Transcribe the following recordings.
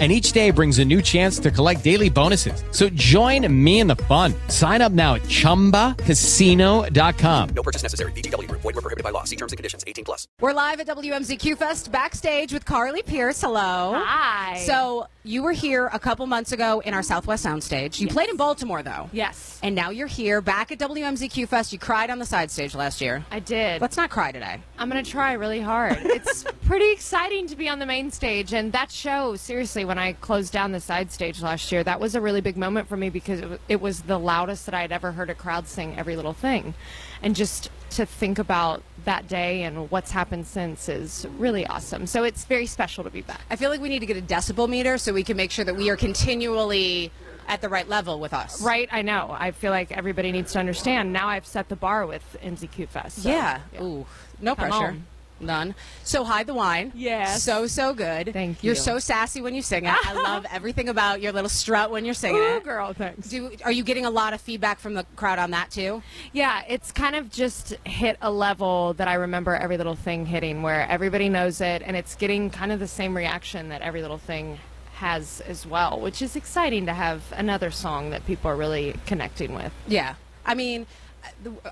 and each day brings a new chance to collect daily bonuses. So join me in the fun. Sign up now at ChumbaCasino.com. No purchase necessary. VGW. Void were prohibited by law. See terms and conditions. 18 plus. We're live at WMZQ Fest backstage with Carly Pearce. Hello. Hi. So you were here a couple months ago in our Southwest Soundstage. You played in Baltimore though. Yes. And now you're here back at WMZQ Fest. You cried on the side stage last year. I did. Let's not cry today. I'm going to try really hard. It's pretty exciting to be on the main stage. And that show, seriously, when I closed down the side stage last year, that was a really big moment for me because it, it was the loudest that I had ever heard a crowd sing every little thing. And just to think about that day and what's happened since is really awesome. So it's very special to be back. I feel like we need to get a decibel meter so we can make sure that we are continually at the right level with us. Right, I know. I feel like everybody needs to understand. Now I've set the bar with MZQ Fest. so, Yeah. Ooh. No Come pressure. on. None. So hide the wine. Yes. So so good. Thank you. You're so sassy when you sing it. I love everything about your little strut when you're singing Ooh, it. girl, thanks. Do, are you getting a lot of feedback from the crowd on that too? Yeah, it's kind of just hit a level that I remember every little thing hitting where everybody knows it and it's getting kind of the same reaction that every little thing has as well, which is exciting to have another song that people are really connecting with. Yeah. I mean,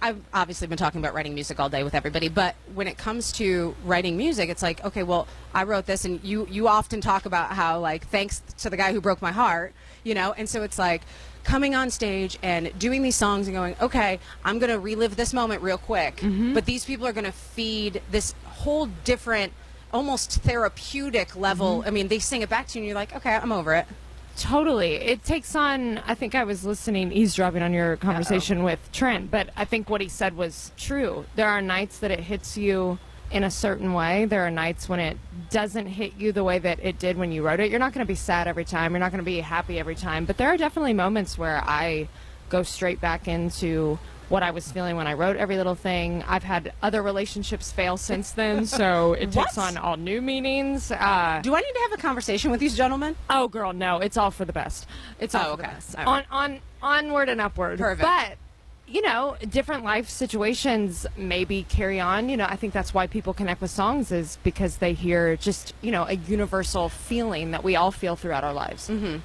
I've obviously been talking about writing music all day with everybody, but when it comes to writing music, it's like, okay, well, I wrote this, and you you often talk about how like thanks to the guy who broke my heart, you know, and so it's like coming on stage and doing these songs and going, okay, I'm gonna relive this moment real quick, mm-hmm. but these people are gonna feed this whole different. Almost therapeutic level. Mm-hmm. I mean, they sing it back to you, and you're like, okay, I'm over it. Totally. It takes on, I think I was listening, eavesdropping on your conversation with Trent, but I think what he said was true. There are nights that it hits you in a certain way. There are nights when it doesn't hit you the way that it did when you wrote it. You're not going to be sad every time. You're not going to be happy every time. But there are definitely moments where I go straight back into what I was feeling when I wrote every little thing. I've had other relationships fail since then, so it takes on all new meanings. Uh, Do I need to have a conversation with these gentlemen? Oh, girl, no, it's all for the best. It's all Oh, for okay. the best. On, on, onward and upward. Perfect. But you know, different life situations maybe carry on. You know, I think that's why people connect with songs is because they hear just you know a universal feeling that we all feel throughout our lives. Mm-hmm.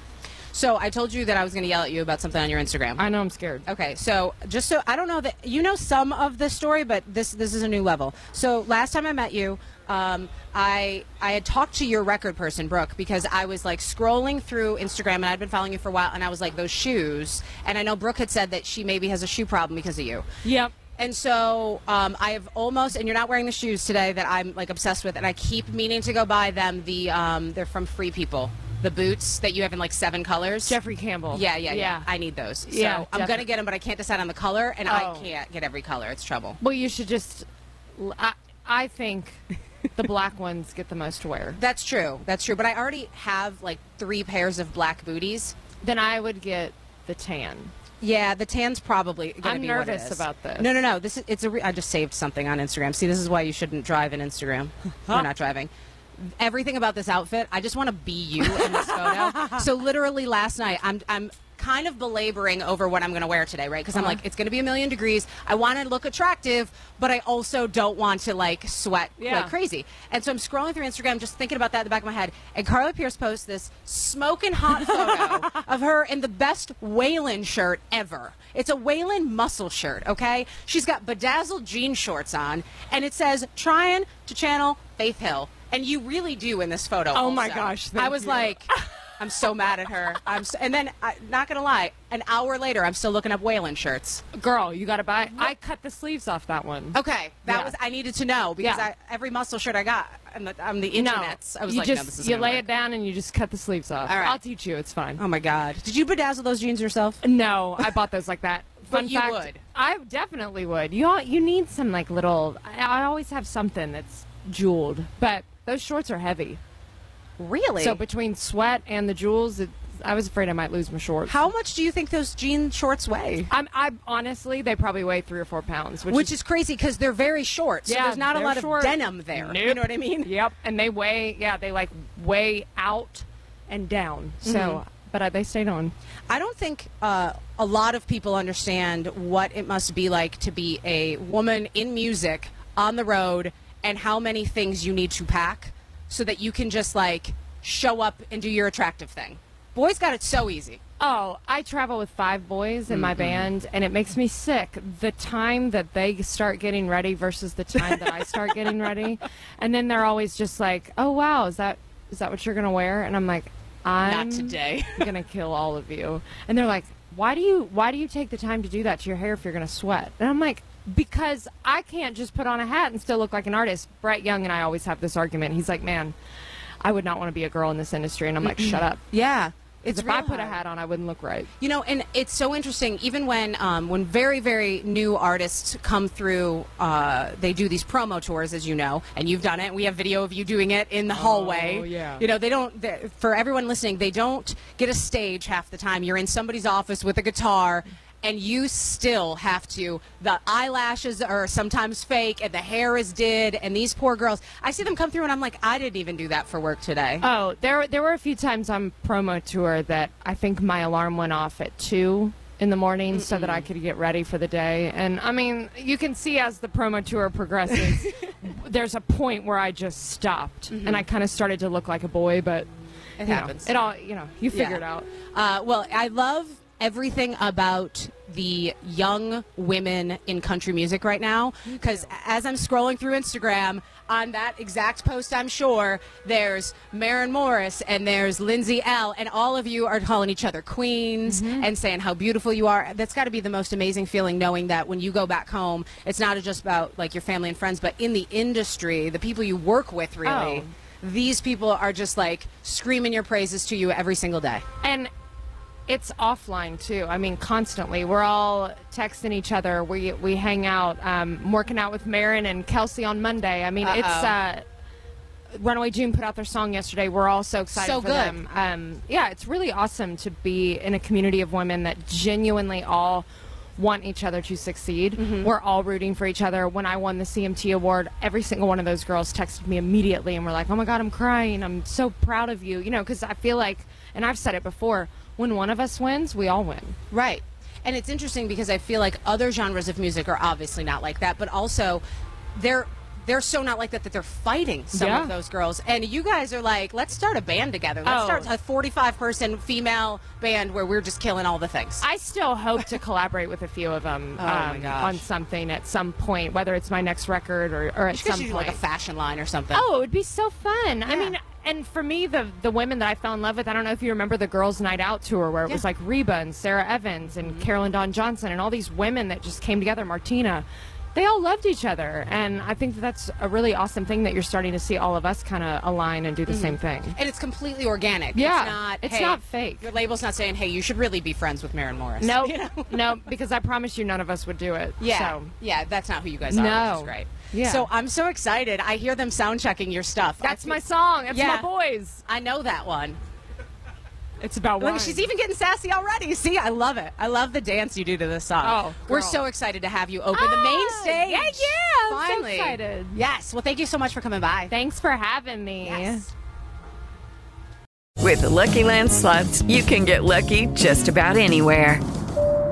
So I told you that I was going to yell at you about something on your Instagram. I know I'm scared. Okay, so just so I don't know that you know some of the story, but this this is a new level. So last time I met you, um, I I had talked to your record person Brooke because I was like scrolling through Instagram and I'd been following you for a while, and I was like those shoes, and I know Brooke had said that she maybe has a shoe problem because of you. Yep. And so um, I have almost, and you're not wearing the shoes today that I'm like obsessed with, and I keep meaning to go buy them. The um, they're from Free People, the boots that you have in like seven colors. Jeffrey Campbell. Yeah, yeah, yeah. Yeah. I need those. So Yeah, I'm gonna get them, but I can't decide on the color, and I Oh. can't get every color. It's trouble. Well, you should just. I, I think the black ones get the most wear. That's true. That's true. But I already have like three pairs of black booties. Then I would get the tan. Yeah, the tan's probably. I'm be what it nervous about this. No, no, no. This is it's a. Re- I just saved something on Instagram. See, this is why you shouldn't drive in Instagram. We're not driving. Everything about this outfit, I just want to be you in this photo. so literally last night, I'm I'm kind of belaboring over what I'm going to wear today, right? Because I'm Uh-huh. like, it's going to be a million degrees. I want to look attractive, but I also don't want to like sweat Yeah. like crazy. And so I'm scrolling through Instagram, just thinking about that in the back of my head. And Carly Pearce posts this smoking hot photo of her in the best Waylon shirt ever. It's a Waylon muscle shirt, okay? She's got bedazzled jean shorts on, and it says trying to channel Faith Hill. And you really do in this photo. Oh my also. gosh, I was you. like, I'm so mad at her. I'm so, and then, I, not gonna lie, an hour later, I'm still looking up Waylon shirts. Girl, you got to buy. I cut the sleeves off that one. Okay, that Yeah. was I needed to know because Yeah. I, every muscle shirt I got on the, on the No, I was you like, just no, this is you lay it down and you just cut the sleeves off. All right. I'll teach you. It's fine. Oh my god, did you bedazzle those jeans yourself? No, I bought those like that. But Fun you fact, would. I definitely would. You all, you need some like little. I, I always have something that's jeweled, but those shorts are heavy. Really? So between sweat and the jewels, it I was afraid I might lose my shorts. How much do you think those jean shorts weigh? I'm, I honestly, they probably weigh three or four pounds, which, Which is crazy because they're very short. So Yeah, there's not a lot short. of denim there. You know what I mean? Yep, and they weigh. Yeah, they like weigh out and down. So, Mm-hmm. but uh, they stayed on. I don't think uh, a lot of people understand what it must be like to be a woman in music on the road and how many things you need to pack so that you can just like show up and do your attractive thing. Boys got it so easy. Oh, I travel with five boys in my mm-hmm. band, and it makes me sick. The time that they start getting ready versus the time that I start getting ready, and then they're always just like, "Oh wow, is that is that what you're gonna wear?" And I'm like, "I'm Not today. gonna kill all of you." And they're like, "Why do you why do you take the time to do that to your hair if you're gonna sweat?" And I'm like. Because I can't just put on a hat and still look like an artist. Brett Young and I always have this argument. He's like, "Man, I would not want to be a girl in this industry," and I'm like, "Shut up." Yeah. It's if I put a hat on, I wouldn't look right. You know, and it's so interesting. Even when um, when very very new artists come through, uh, they do these promo tours, as you know, and you've done it. We have video of you doing it in the hallway. Oh, yeah. You know, they don't. they- For everyone listening, they don't get a stage half the time. You're in somebody's office with a guitar. And you still have to. The eyelashes are sometimes fake, and the hair is did. And these poor girls, I see them come through, and I'm like, I didn't even do that for work today. Oh, there there were a few times on promo tour that I think my alarm went off at two in the morning so that I could get ready for the day. And I mean, you can see as the promo tour progresses, there's a point where I just stopped and I kind of started to look like a boy, but Mm-hmm. It you know, happens. it all you know, you figure Yeah. it out. Uh, well, I love everything about the young women in country music right now because as I'm scrolling through Instagram on that exact post, I'm sure there's Maren Morris and there's Lindsay Ell, and all of you are calling each other queens mm-hmm. and saying how beautiful you are. That's got to be the most amazing feeling knowing that when you go back home, it's not just about like your family and friends, but in the industry, the people you work with, really. Oh. These people are just like screaming your praises to you every single day. And it's offline too. I mean, constantly. We're all texting each other. We we hang out. Um, I'm working out with Maren and Kelsey on Monday. I mean, it's Uh-oh. uh, Runaway June put out their song yesterday. We're all so excited So for good. them. Um, yeah, it's really awesome to be in a community of women that genuinely all want each other to succeed. Mm-hmm. We're all rooting for each other. When I won the CMT award, every single one of those girls texted me immediately and were like, "Oh my god, I'm crying. I'm so proud of you." You know, cuz I feel like and I've said it before, when one of us wins, we all win. Right. And it's interesting because I feel like other genres of music are obviously not like that, but also they're they're so not like that that they're fighting some Yeah. of those girls. And you guys are like, let's start a band together. Let's Oh. start a 45 person female band where we're just killing all the things. I still hope to collaborate with a few of them Oh, um, on something at some point, whether it's my next record or, or at some point. like a fashion line or something. Oh, it would be so fun. I mean, and for me, the the women that I fell in love with, I don't know if you remember the Girls' Night Out tour where it was like Reba and Sara Evans and mm-hmm. Carolyn Dawn Johnson and all these women that just came together, Martina. They all loved each other, and I think that that's a really awesome thing that you're starting to see all of us kind of align and do the same mm-hmm. thing. And it's completely organic. Yeah. It's not, It's hey, not fake. Your label's not saying, hey, you should really be friends with Maren Morris. No, You know? no, because I promise you, none of us would do it. Yeah, So. yeah, that's not who you guys are. No. Which is great. Yeah. So I'm so excited. I hear them sound checking your stuff. That's I, my song. That's Yeah. my boys. I know that one. It's about Look, wine. she's even getting sassy already. See, I love it. I love the dance you do to this song. Oh, we're girl. so excited to have you open the main Ah, stage. yeah, yeah, I'm so Finally. excited. Yes. Well, thank you so much for coming by. Thanks for having me. Yes. With the Lucky Land slots, you can get lucky just about anywhere.